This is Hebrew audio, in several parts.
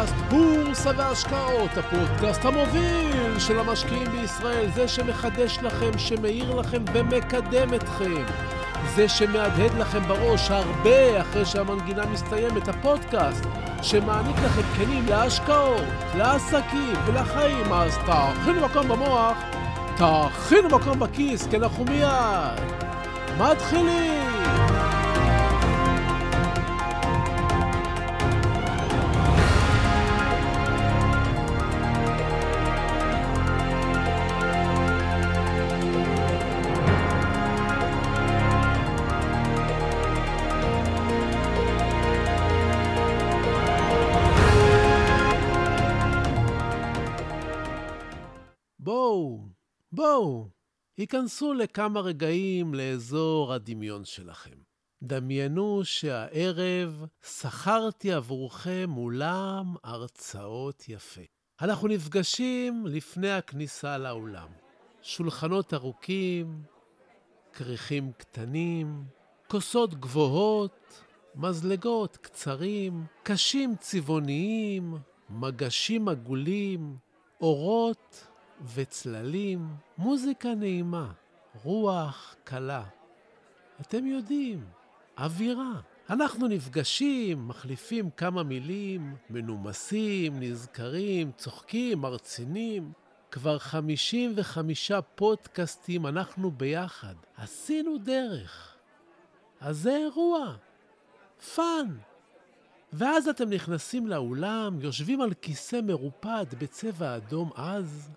פודקאסט בורסה והשקעות, הפודקאסט המוביל של המשקיעים בישראל, זה שמחדש לכם, שמאיר לכם ומקדם אתכם. זה שמהדהד לכם בראש הרבה אחרי שהמנגינה מסתיימת, הפודקאסט שמעניק לכם כלים להשקעות, לעסקים ולחיים, אז תאכינו מקום במוח, תאכינו מקום בכיס, כי אנחנו מיד מתחילים! בואו, היכנסו לכמה רגעים לאזור הדמיון שלכם. דמיינו שהערב שכרתי עבורכם אולם הרצאות יפה. אנחנו נפגשים לפני הכניסה לאולם. שולחנות ארוכים, כריכים קטנים, כוסות גבוהות, מזלגות קצרים, קשים צבעוניים, מגשים עגולים, אורות וצללים, מוזיקה נעימה, רוח קלה. אתם יודעים, אווירה. אנחנו נפגשים, מחליפים כמה מילים, מנומסים, נזכרים, צוחקים, מרצינים. כבר 55 פודקאסטים אנחנו ביחד. עשינו דרך. אז זה אירוע. fun. ואז אתם נכנסים לאולם, יושבים על כיסא מרופד בצבע אדום עז,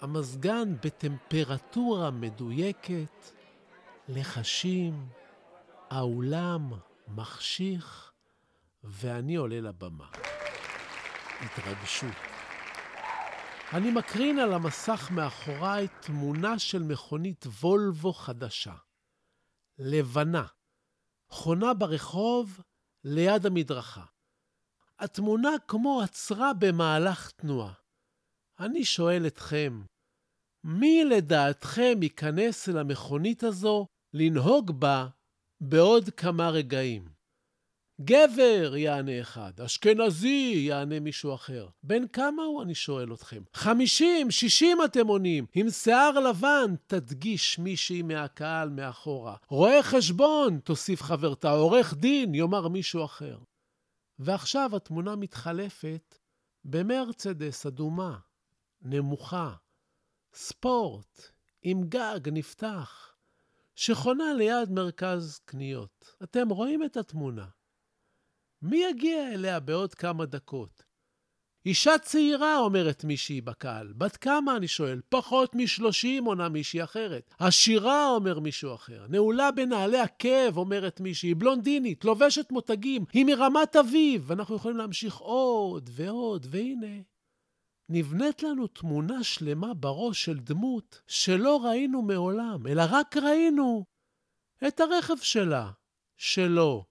המזגן בטמפרטורה מדויקת, לחשים, האולם מחשיך, ואני עולה לבמה. התרגשות. אני מקרין על המסך מאחוריי תמונה של מכונית וולבו חדשה. לבנה. חונה ברחוב ליד המדרכה. התמונה כמו עצרה במהלך תנועה. אני שואל אתכם, מי לדעתכם ייכנס אל המכונית הזו לנהוג בה בעוד כמה רגעים? גבר, יענה אחד. אשכנזי, יענה מישהו אחר. בן כמה הוא, אני שואל אתכם? חמישים, שישים אתם עונים. עם שיער לבן, תדגיש מישהי מהקהל מאחורה. רואה חשבון, תוסיף חברתה. עורך דין, יאמר מישהו אחר. ועכשיו התמונה מתחלפת במרצדס אדומה, נמוכה, ספורט, עם גג נפתח, שחונה ליד מרכז קניות. אתם רואים את התמונה. מי יגיע אליה בעוד כמה דקות? אישה צעירה, אומרת מישהי בקהל. בת כמה, אני שואל? פחות משלושים, עונה מישהי אחרת. עשירה, אומר מישהו אחר. נעולה בנעלי עקב, אומרת מישהי. בלונדינית, לובשת מותגים, היא מרמת אביב. ואנחנו יכולים להמשיך עוד ועוד, והנה, נבנית לנו תמונה שלמה בראש של דמות שלא ראינו מעולם, אלא רק ראינו את הרכב שלה, שלו.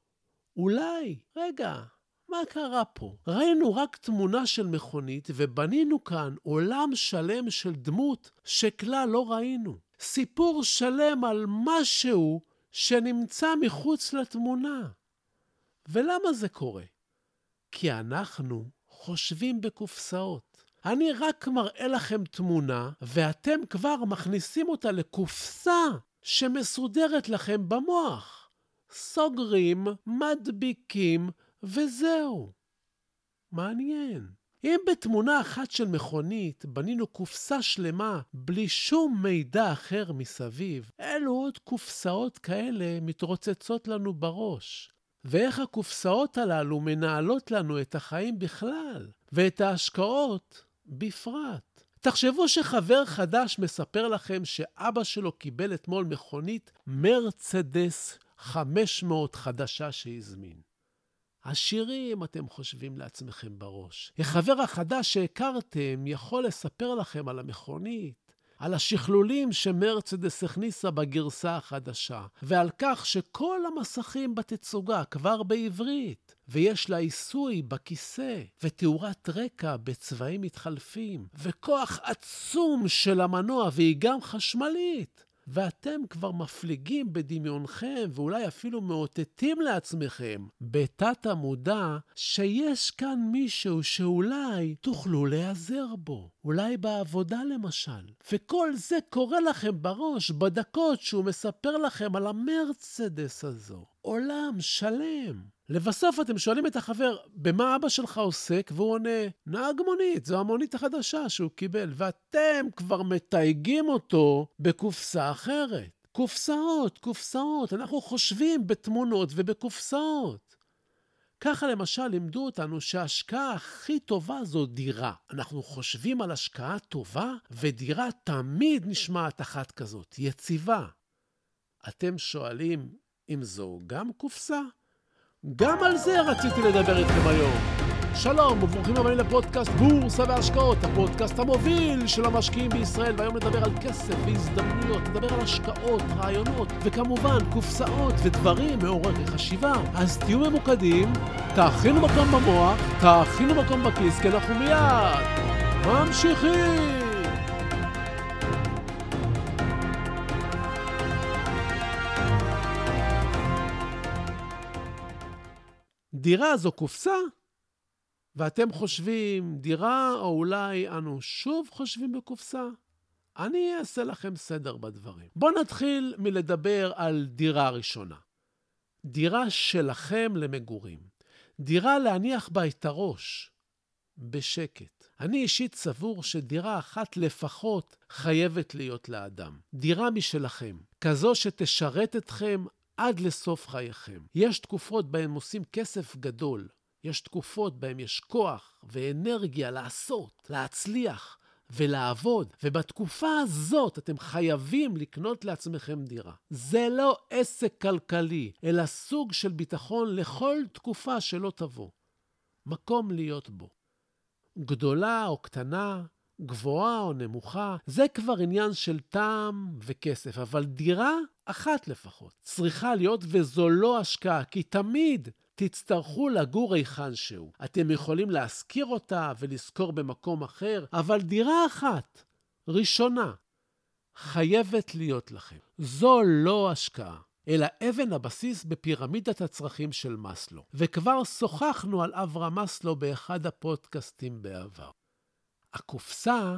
אולי, רגע, מה קרה פה? ראינו רק תמונה של מכונית ובנינו כאן עולם שלם של דמות שכלל לא ראינו. סיפור שלם על משהו שנמצא מחוץ לתמונה. ולמה זה קורה? כי אנחנו חושבים בקופסאות. אני רק מראה לכם תמונה, ואתם כבר מכניסים אותה לקופסה שמסודרת לכם במוח. סוגרים, מדביקים, וזהו. מעניין. אם בתמונה אחת של מכונית בנינו קופסה שלמה בלי שום מידע אחר מסביב, אלו עוד קופסאות כאלה מתרוצצות לנו בראש. ואיך הקופסאות הללו מנהלות לנו את החיים בכלל, ואת ההשקעות בפרט. תחשבו שחבר חדש מספר לכם שאבא שלו קיבל אתמול מכונית מרצדס 500 חדשה שהזמין. עשירים, אתם חושבים לעצמכם בראש. החבר החדש שהכרתם יכול לספר לכם על המכונית, על השכלולים שמרצדס הכניסה בגרסה החדשה, ועל כך שכל המסכים בתצוגה כבר בעברית, ויש לה עיסוי בכיסא, ותאורת רקע בצבעים מתחלפים, וכוח עצום של המנוע, והיא גם חשמלית. ואתם כבר מפליגים בדמיונכם, ואולי אפילו מאותתים לעצמכם, בתת המודע, שיש כאן מישהו שאולי תוכלו להיעזר בו. אולי בעבודה למשל. וכל זה קורה לכם בראש בדקות שהוא מספר לכם על המרצדס הזו. עולם שלם. לבסוף אתם שואלים את החבר, במה אבא שלך עוסק? והוא עונה, נהג מונית, זו המונית החדשה שהוא קיבל. ואתם כבר מתייגים אותו בקופסה אחרת. קופסאות, קופסאות. אנחנו חושבים בתמונות ובקופסאות. ככה למשל לימדו אותנו שההשקעה הכי טובה זו דירה. אנחנו חושבים על השקעה טובה, ודירה תמיד נשמעת אחת כזאת, יציבה. אתם שואלים אם זו גם קופסה? גם על זה רציתי לדבר איתכם היום. שלום וברוכים הבאים לפודקאסט בורסה והשקעות, הפודקאסט המוביל של המשקיעים בישראל, והיום נדבר על כסף והזדמנויות, נדבר על השקעות, רעיונות, וכמובן קופסאות ודברים מעוררי חשיבה. אז תהיו ממוקדים, תאכינו מקום במוח, תאכינו מקום בכיס, כי אנחנו מיד ממשיכים. דירה זו קופסה, ואתם חושבים דירה, או אולי אנו שוב חושבים בקופסה? אני אעשה לכם סדר בדברים. בואו נתחיל מלדבר על דירה ראשונה. דירה שלכם למגורים. דירה להניח בה את הראש, בשקט. אני אישית סבור שדירה אחת לפחות חייבת להיות לאדם. דירה משלכם, כזו שתשרת אתכם עד לסוף חייכם. יש תקופות בהן עושים כסף גדול. יש תקופות בהן יש כוח ואנרגיה לעשות, להצליח ולעבוד, ובתקופה הזאת אתם חייבים לקנות לעצמכם דירה. זה לא עסק כלכלי, אלא סוג של ביטחון לכל תקופה שלא תבוא. מקום להיות בו. גדולה או קטנה, גבוהה או נמוכה, זה כבר עניין של טעם וכסף, אבל דירה אחת לפחות צריכה להיות, וזו לא השקעה, כי תמיד תצטרכו לגור היכן שהוא. אתם יכולים להשכיר אותה ולשכור במקום אחר, אבל דירה אחת, ראשונה, חייבת להיות לכם. זו לא השקעה. אלא אבן הבסיס בפירמידת הצרכים של מאסלו. וכבר שוחחנו על אברהם מאסלו באחד הפודקאסטים בעבר. הקופסה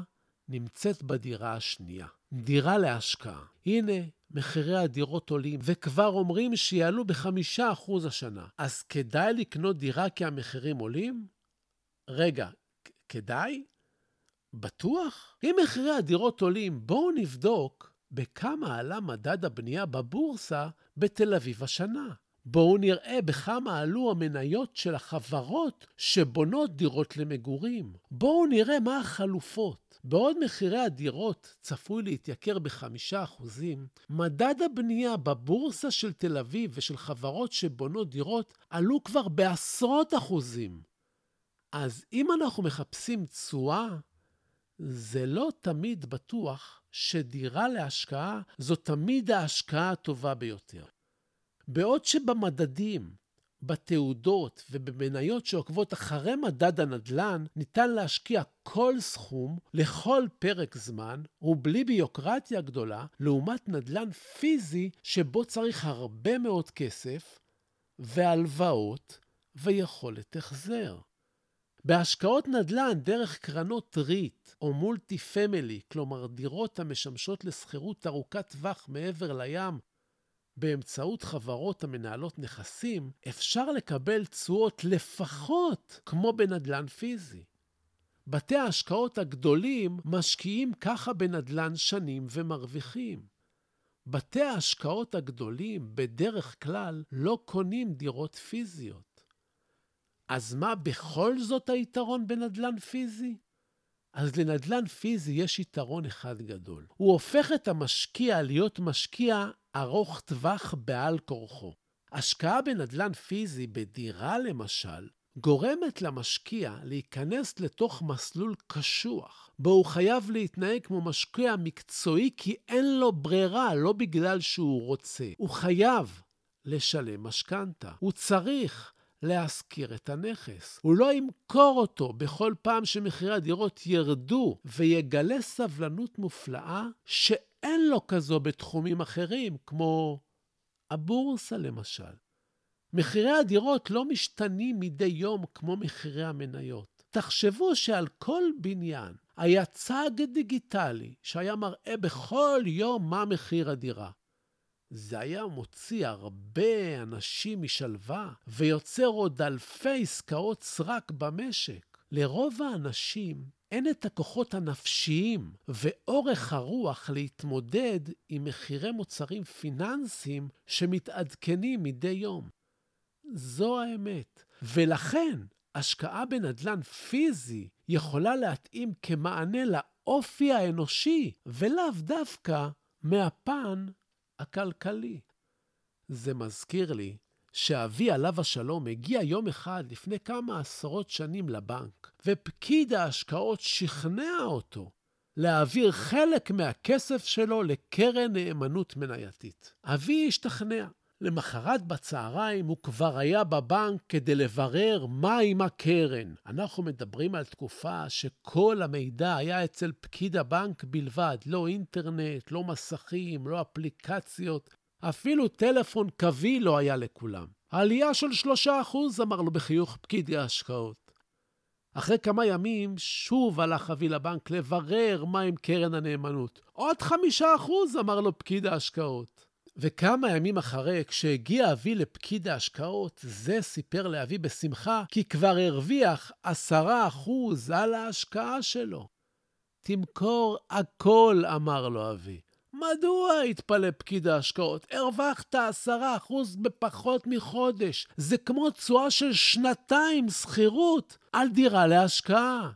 נמצאת בדירה השנייה, דירה להשקעה. הנה, מחירי הדירות עולים, וכבר אומרים שיעלו בחמישה אחוז השנה. אז כדאי לקנות דירה כי המחירים עולים? רגע, כדאי? בטוח? אם מחירי הדירות עולים, בואו נבדוק בכמה עלה מדד הבנייה בבורסה בתל אביב השנה. בואו נראה בכמה עלו המניות של החברות שבונות דירות למגורים. בואו נראה מה החלופות. בעוד מחירי הדירות צפוי להתייקר בחמישה אחוזים, מדד הבנייה בבורסה של תל אביב ושל חברות שבונות דירות עלו כבר בעשרות אחוזים. אז אם אנחנו מחפשים תשואה, זה לא תמיד בטוח שדירה להשקעה זו תמיד ההשקעה הטובה ביותר. בעוד שבמדדים, בתעודות ובמניות שעוקבות אחרי מדד הנדל"ן, ניתן להשקיע כל סכום לכל פרק זמן, ובלי ביוקרטיה גדולה, לעומת נדל"ן פיזי שבו צריך הרבה מאוד כסף, והלוואות, ויכולת החזר. בהשקעות נדל"ן דרך קרנות REIT או multi family, כלומר דירות המשמשות לשכירות ארוכת טווח מעבר לים, באמצעות חברות המנהלות נכסים, אפשר לקבל תשואות לפחות כמו בנדל"ן פיזי. בתי ההשקעות הגדולים משקיעים ככה בנדל"ן שנים ומרוויחים. בתי ההשקעות הגדולים בדרך כלל לא קונים דירות פיזיות. אז מה בכל זאת היתרון בנדל"ן פיזי? אז לנדל"ן פיזי יש יתרון אחד גדול. הוא הופך את המשקיע להיות משקיע ארוך טווח בעל כורחו. השקעה בנדל"ן פיזי, בדירה למשל, גורמת למשקיע להיכנס לתוך מסלול קשוח, בו הוא חייב להתנהג כמו משקיע מקצועי כי אין לו ברירה, לא בגלל שהוא רוצה. הוא חייב לשלם משכנתה. הוא צריך להשכיר את הנכס. הוא לא ימכור אותו בכל פעם שמחירי הדירות ירדו, ויגלה סבלנות מופלאה. שאין לו כזו בתחומים אחרים, כמו הבורסה למשל. מחירי הדירות לא משתנים מדי יום כמו מחירי המניות. תחשבו שעל כל בניין היה צג דיגיטלי שהיה מראה בכל יום מה מחיר הדירה. זה היה מוציא הרבה אנשים משלווה ויוצר עוד אלפי עסקאות סרק במשק. לרוב האנשים אין את הכוחות הנפשיים ואורך הרוח להתמודד עם מחירי מוצרים פיננסיים שמתעדכנים מדי יום. זו האמת. ולכן, השקעה בנדל"ן פיזי יכולה להתאים כמענה לאופי האנושי, ולאו דווקא מהפן הכלכלי. זה מזכיר לי שאבי עליו השלום הגיע יום אחד לפני כמה עשרות שנים לבנק, ופקיד ההשקעות שכנע אותו להעביר חלק מהכסף שלו לקרן נאמנות מנייתית. אבי השתכנע. למחרת בצהריים הוא כבר היה בבנק כדי לברר מה עם הקרן. אנחנו מדברים על תקופה שכל המידע היה אצל פקיד הבנק בלבד, לא אינטרנט, לא מסכים, לא אפליקציות, אפילו טלפון קווי לא היה לכולם. עלייה של שלושה אחוז, אמר לו בחיוך פקיד ההשקעות. אחרי כמה ימים שוב הלך אבי לבנק לברר מה עם קרן הנאמנות. עוד חמישה אחוז, אמר לו פקיד ההשקעות. וכמה ימים אחרי, כשהגיע אבי לפקיד ההשקעות, זה סיפר לאבי בשמחה, כי כבר הרוויח עשרה אחוז על ההשקעה שלו. תמכור הכל, אמר לו אבי. מדוע? התפלא פקיד ההשקעות. הרווחת עשרה אחוז בפחות מחודש. זה כמו תשואה של שנתיים שכירות על דירה להשקעה.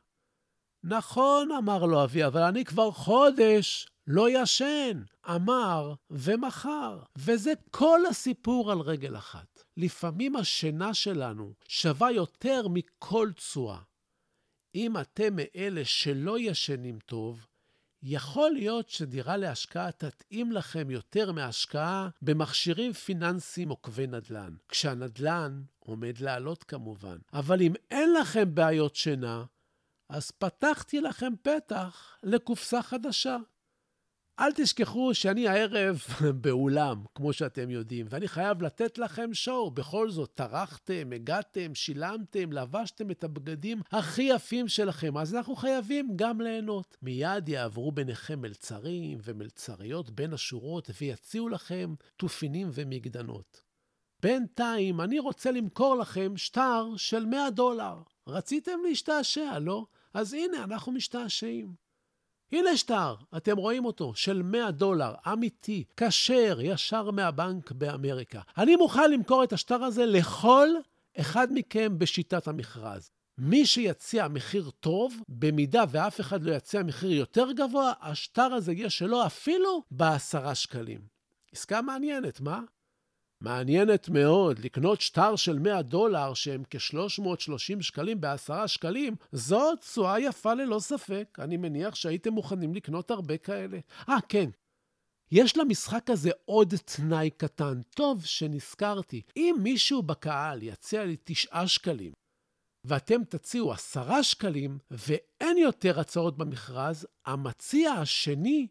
נכון, אמר לו אבי, אבל אני כבר חודש לא ישן, אמר ומכר. וזה כל הסיפור על רגל אחת. לפעמים השינה שלנו שווה יותר מכל תשואה. אם אתם מאלה שלא ישנים טוב, יכול להיות שדירה להשקעה תתאים לכם יותר מהשקעה במכשירים פיננסיים עוקבי נדל"ן, כשהנדל"ן עומד לעלות כמובן. אבל אם אין לכם בעיות שינה, אז פתחתי לכם פתח לקופסה חדשה. אל תשכחו שאני הערב באולם, כמו שאתם יודעים, ואני חייב לתת לכם שואו. בכל זאת, טרחתם, הגעתם, שילמתם, לבשתם את הבגדים הכי יפים שלכם, אז אנחנו חייבים גם ליהנות. מיד יעברו ביניכם מלצרים ומלצריות בין השורות ויציעו לכם תופינים ומגדנות. בינתיים, אני רוצה למכור לכם שטר של 100 דולר. רציתם להשתעשע, לא? אז הנה, אנחנו משתעשעים. הנה שטר, אתם רואים אותו, של 100 דולר, אמיתי, כשר, ישר מהבנק באמריקה. אני מוכן למכור את השטר הזה לכל אחד מכם בשיטת המכרז. מי שיציע מחיר טוב, במידה ואף אחד לא יציע מחיר יותר גבוה, השטר הזה יהיה שלו אפילו בעשרה שקלים. עסקה מעניינת, מה? מעניינת מאוד, לקנות שטר של 100 דולר, שהם כ-330 שקלים בעשרה שקלים, זו תשואה יפה ללא ספק. אני מניח שהייתם מוכנים לקנות הרבה כאלה. אה, כן. יש למשחק הזה עוד תנאי קטן. טוב שנזכרתי. אם מישהו בקהל יציע לי 9 שקלים, ואתם תציעו 10 שקלים, ואין יותר הצעות במכרז, המציע השני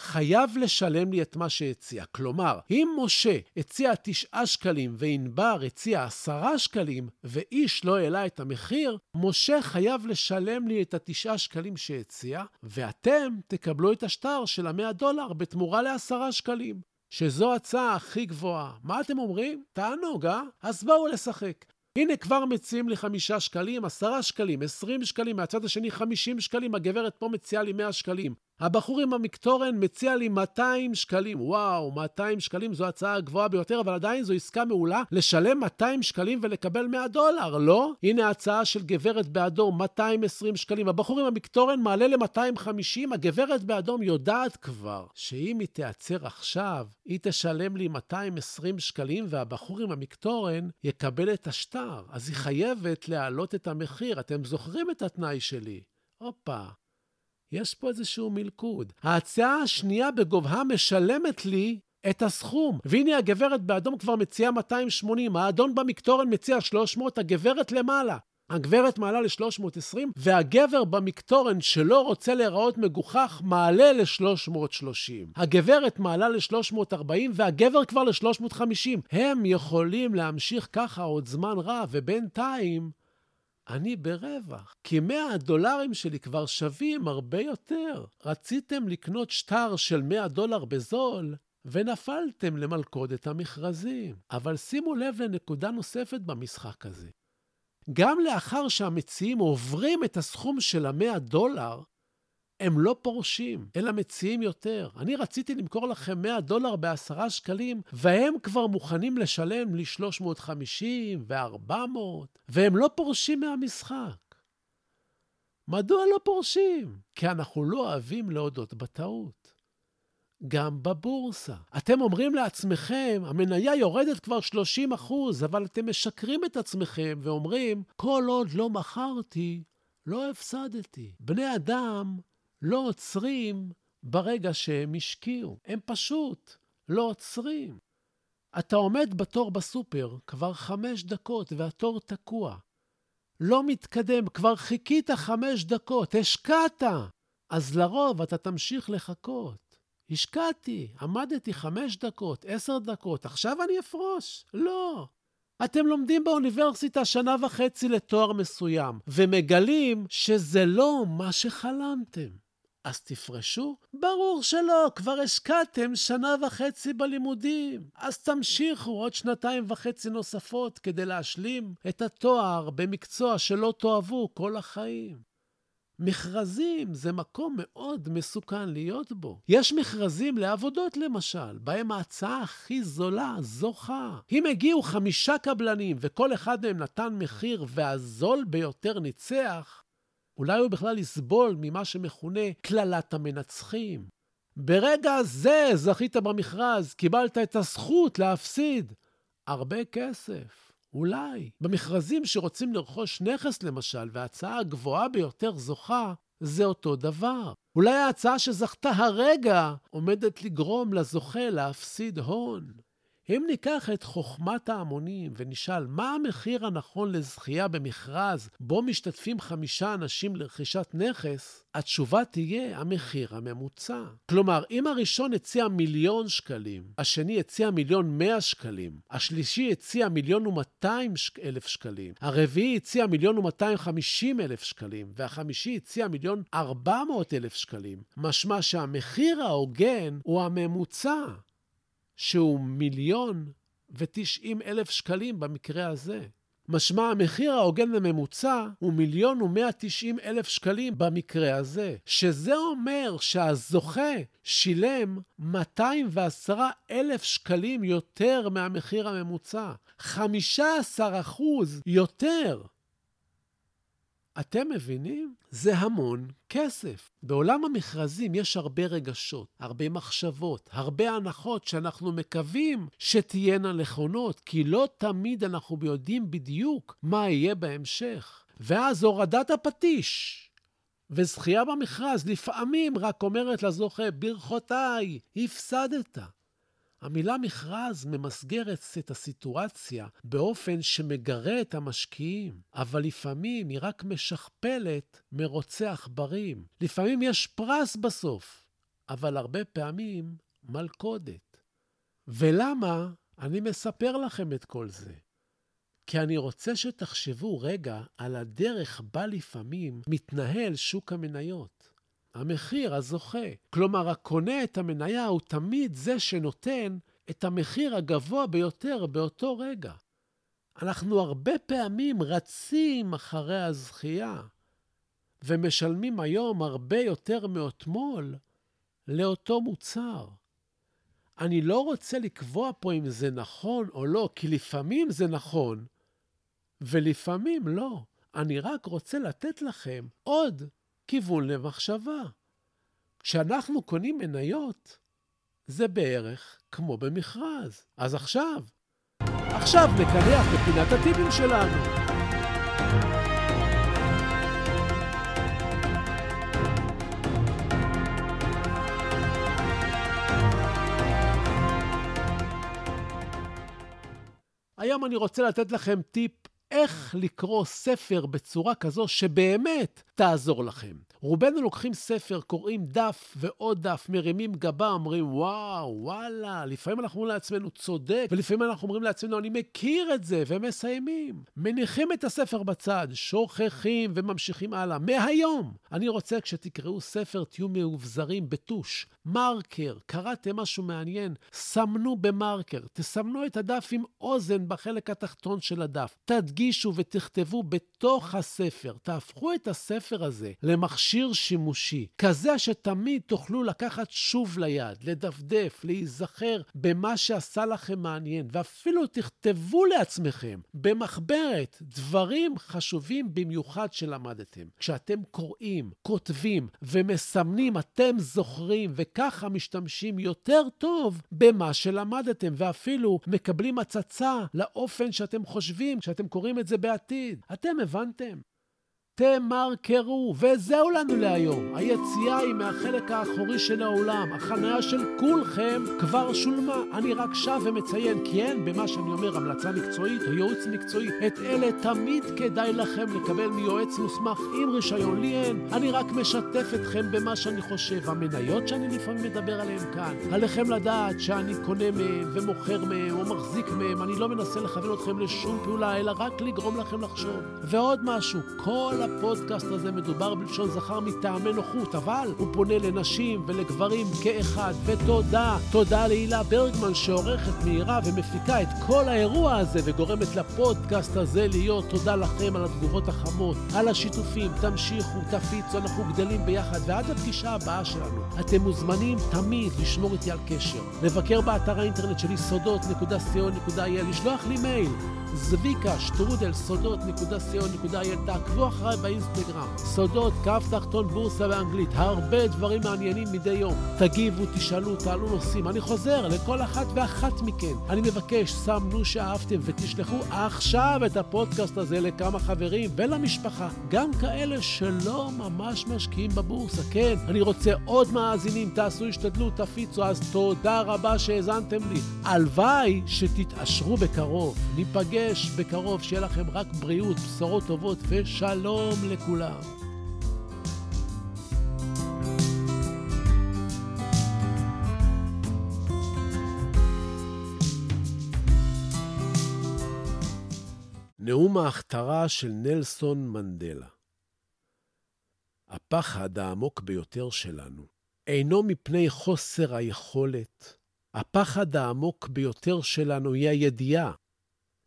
חייב לשלם לי את מה שהציע. כלומר, אם משה הציע תשעה שקלים וענבר הציע עשרה שקלים, ואיש לא העלה את המחיר, משה חייב לשלם לי את התשעה שקלים שהציע, ואתם תקבלו את השטר של המאה דולר בתמורה לעשרה שקלים. שזו הצעה הכי גבוהה. מה אתם אומרים? תענוג, אה? אז בואו לשחק. הנה כבר מציעים לי חמישה שקלים, עשרה שקלים, עשרים שקלים, מהצד השני חמישים שקלים, הגברת פה מציעה לי מאה שקלים. הבחור עם המקטורן מציע לי 200 שקלים. וואו, 200 שקלים זו הצעה הגבוהה ביותר, אבל עדיין זו עסקה מעולה לשלם 200 שקלים ולקבל 100 דולר, לא? הנה ההצעה של גברת באדום, 220 שקלים. הבחור עם המקטורן מעלה ל-250, הגברת באדום יודעת כבר שאם היא תיעצר עכשיו, היא תשלם לי 220 שקלים והבחור עם המקטורן יקבל את השטר. אז היא חייבת להעלות את המחיר. אתם זוכרים את התנאי שלי. הופה, יש פה איזשהו מלכוד. ההצעה השנייה בגובהה משלמת לי את הסכום. והנה הגברת באדום כבר מציעה 280, האדון במקטורן מציע 300, הגברת למעלה. הגברת מעלה ל-320, והגבר במקטורן שלא רוצה להיראות מגוחך, מעלה ל-330. הגברת מעלה ל-340, והגבר כבר ל-350. הם יכולים להמשיך ככה עוד זמן רב, ובינתיים אני ברווח. כי 100 הדולרים שלי כבר שווים הרבה יותר. רציתם לקנות שטר של 100 דולר בזול, ונפלתם למלכודת המכרזים. אבל שימו לב לנקודה נוספת במשחק הזה. גם לאחר שהמציעים עוברים את הסכום של ה-100 דולר, הם לא פורשים, אלא מציעים יותר. אני רציתי למכור לכם 100 דולר בעשרה שקלים, והם כבר מוכנים לשלם לי 350 ו-400, והם לא פורשים מהמשחק. מדוע לא פורשים? כי אנחנו לא אוהבים להודות בטעות. גם בבורסה. אתם אומרים לעצמכם, המניה יורדת כבר 30 אחוז, אבל אתם משקרים את עצמכם ואומרים, כל עוד לא מכרתי, לא הפסדתי. בני אדם לא עוצרים ברגע שהם השקיעו. הם פשוט לא עוצרים. אתה עומד בתור בסופר כבר חמש דקות והתור תקוע. לא מתקדם, כבר חיכית חמש דקות, השקעת. אז לרוב אתה תמשיך לחכות. השקעתי, עמדתי חמש דקות, עשר דקות, עכשיו אני אפרוש? לא. אתם לומדים באוניברסיטה שנה וחצי לתואר מסוים, ומגלים שזה לא מה שחלמתם. אז תפרשו? ברור שלא, כבר השקעתם שנה וחצי בלימודים. אז תמשיכו עוד שנתיים וחצי נוספות כדי להשלים את התואר במקצוע שלא תאהבו כל החיים. מכרזים זה מקום מאוד מסוכן להיות בו. יש מכרזים לעבודות למשל, בהם ההצעה הכי זולה זוכה. אם הגיעו חמישה קבלנים וכל אחד מהם נתן מחיר והזול ביותר ניצח, אולי הוא בכלל יסבול ממה שמכונה קללת המנצחים. ברגע זה זכית במכרז, קיבלת את הזכות להפסיד הרבה כסף. אולי. במכרזים שרוצים לרכוש נכס, למשל, וההצעה הגבוהה ביותר זוכה, זה אותו דבר. אולי ההצעה שזכתה הרגע עומדת לגרום לזוכה להפסיד הון. אם ניקח את חוכמת ההמונים ונשאל מה המחיר הנכון לזכייה במכרז בו משתתפים חמישה אנשים לרכישת נכס, התשובה תהיה המחיר הממוצע. כלומר, אם הראשון הציע מיליון שקלים, השני הציע מיליון מאה שקלים, השלישי הציע מיליון ומאתיים אלף שקלים, הרביעי הציע מיליון ומאתיים חמישים אלף שקלים, והחמישי הציע מיליון ארבע מאות אלף שקלים, משמע שהמחיר ההוגן הוא הממוצע. שהוא מיליון ותשעים אלף שקלים במקרה הזה. משמע המחיר ההוגן לממוצע הוא מיליון ומאה תשעים אלף שקלים במקרה הזה, שזה אומר שהזוכה שילם 210 אלף שקלים יותר מהמחיר הממוצע. 15 אחוז יותר. אתם מבינים? זה המון כסף. בעולם המכרזים יש הרבה רגשות, הרבה מחשבות, הרבה הנחות שאנחנו מקווים שתהיינה נכונות, כי לא תמיד אנחנו יודעים בדיוק מה יהיה בהמשך. ואז הורדת הפטיש. וזכייה במכרז לפעמים רק אומרת לזוכה, ברכותיי, הפסדת. המילה מכרז ממסגרת את הסיטואציה באופן שמגרה את המשקיעים, אבל לפעמים היא רק משכפלת מרוצי עכברים. לפעמים יש פרס בסוף, אבל הרבה פעמים מלכודת. ולמה אני מספר לכם את כל זה? כי אני רוצה שתחשבו רגע על הדרך בה לפעמים מתנהל שוק המניות. המחיר הזוכה. כלומר, הקונה את המניה הוא תמיד זה שנותן את המחיר הגבוה ביותר באותו רגע. אנחנו הרבה פעמים רצים אחרי הזכייה, ומשלמים היום הרבה יותר מאתמול לאותו מוצר. אני לא רוצה לקבוע פה אם זה נכון או לא, כי לפעמים זה נכון, ולפעמים לא. אני רק רוצה לתת לכם עוד כיוון למחשבה. כשאנחנו קונים מניות, זה בערך כמו במכרז. אז עכשיו, עכשיו נקנח בפינת הטיפים שלנו. היום אני רוצה לתת לכם טיפ איך לקרוא ספר בצורה כזו שבאמת תעזור לכם. רובנו לוקחים ספר, קוראים דף ועוד דף, מרימים גבה, אומרים, וואו, וואלה, לפעמים אנחנו אומרים לעצמנו, צודק, ולפעמים אנחנו אומרים לעצמנו, אני מכיר את זה, ומסיימים. מניחים את הספר בצד, שוכחים וממשיכים הלאה. מהיום, אני רוצה כשתקראו ספר, תהיו מאובזרים בטוש, מרקר, קראתם משהו מעניין, סמנו במרקר, תסמנו את הדף עם אוזן בחלק התחתון של הדף. תדגישו ותכתבו בתוך הספר, תהפכו את הספר הזה למכשיר שימושי, כזה שתמיד תוכלו לקחת שוב ליד, לדפדף, להיזכר במה שעשה לכם מעניין, ואפילו תכתבו לעצמכם במחברת דברים חשובים במיוחד שלמדתם. כשאתם קוראים, כותבים ומסמנים, אתם זוכרים, וככה משתמשים יותר טוב במה שלמדתם, ואפילו מקבלים הצצה לאופן שאתם חושבים כשאתם קוראים את זה בעתיד. אתם הבנתם? תמרקרו, וזהו לנו להיום. היציאה היא מהחלק האחורי של האולם. החניה של כולכם כבר שולמה. אני רק שב ומציין, כי אין במה שאני אומר המלצה מקצועית או ייעוץ מקצועי. את אלה תמיד כדאי לכם לקבל מיועץ מוסמך עם רישיון. לי אין. אני רק משתף אתכם במה שאני חושב. המניות שאני לפעמים מדבר עליהן כאן. עליכם לדעת שאני קונה מהם ומוכר מהם או מחזיק מהם. אני לא מנסה לכוון אתכם לשום פעולה, אלא רק לגרום לכם לחשוב. ועוד משהו, כל הפודקאסט הזה מדובר בלשון זכר מטעמי נוחות, אבל הוא פונה לנשים ולגברים כאחד. ותודה, תודה להילה ברגמן שעורכת מהירה ומפיקה את כל האירוע הזה וגורמת לפודקאסט הזה להיות. תודה לכם על התגובות החמות, על השיתופים. תמשיכו, תפיצו, אנחנו גדלים ביחד. ועד הפגישה הבאה שלנו, אתם מוזמנים תמיד לשמור איתי על קשר. לבקר באתר האינטרנט שלי סודות.co.il, לשלוח לי מייל. זביקה, שטרודל, סודות.co.il, תעקבו אחריי באינסטגרם. סודות, קו תחתון בורסה באנגלית, הרבה דברים מעניינים מדי יום. תגיבו, תשאלו, תעלו נושאים. אני חוזר לכל אחת ואחת מכן. אני מבקש, סמנו שאהבתם ותשלחו עכשיו את הפודקאסט הזה לכמה חברים ולמשפחה. גם כאלה שלא ממש משקיעים בבורסה. כן, אני רוצה עוד מאזינים, תעשו השתדלות, תפיצו, אז תודה רבה שהאזנתם לי. הלוואי שתתעשרו בקרוב. ניפגש בקרוב, שיהיה לכם רק בריאות, בשורות טובות ושלום לכולם. נאום ההכתרה של נלסון מנדלה הפחד העמוק ביותר שלנו אינו מפני חוסר היכולת. הפחד העמוק ביותר שלנו היא הידיעה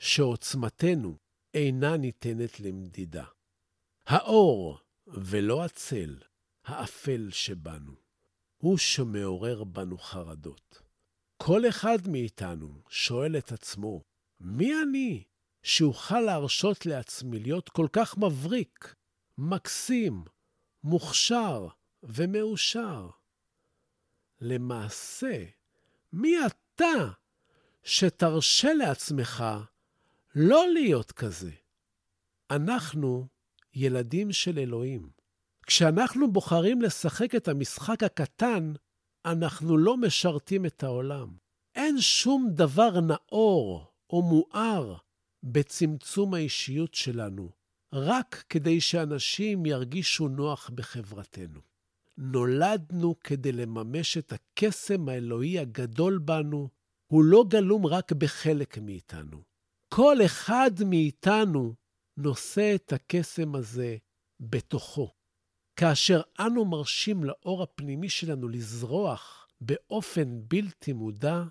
שעוצמתנו אינה ניתנת למדידה. האור ולא הצל, האפל שבנו, הוא שמעורר בנו חרדות. כל אחד מאיתנו שואל את עצמו, מי אני שאוכל להרשות לעצמי להיות כל כך מבריק, מקסים, מוכשר ומאושר? למעשה, מי אתה שתרשה לעצמך לא להיות כזה? אנחנו ילדים של אלוהים. כשאנחנו בוחרים לשחק את המשחק הקטן, אנחנו לא משרתים את העולם. אין שום דבר נאור או מואר בצמצום האישיות שלנו, רק כדי שאנשים ירגישו נוח בחברתנו. נולדנו כדי לממש את הקסם האלוהי הגדול בנו, הוא לא גלום רק בחלק מאיתנו. כל אחד מאיתנו נושא את הקסם הזה בתוכו. כאשר אנו מרשים לאור הפנימי שלנו לזרוח באופן בלתי מודע,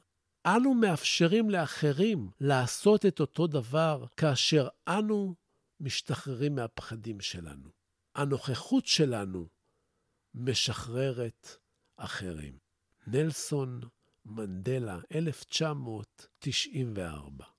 אנו מאפשרים לאחרים לעשות את אותו דבר כאשר אנו משתחררים מהפחדים שלנו. הנוכחות שלנו משחררת אחרים. נלסון מנדלה, 1994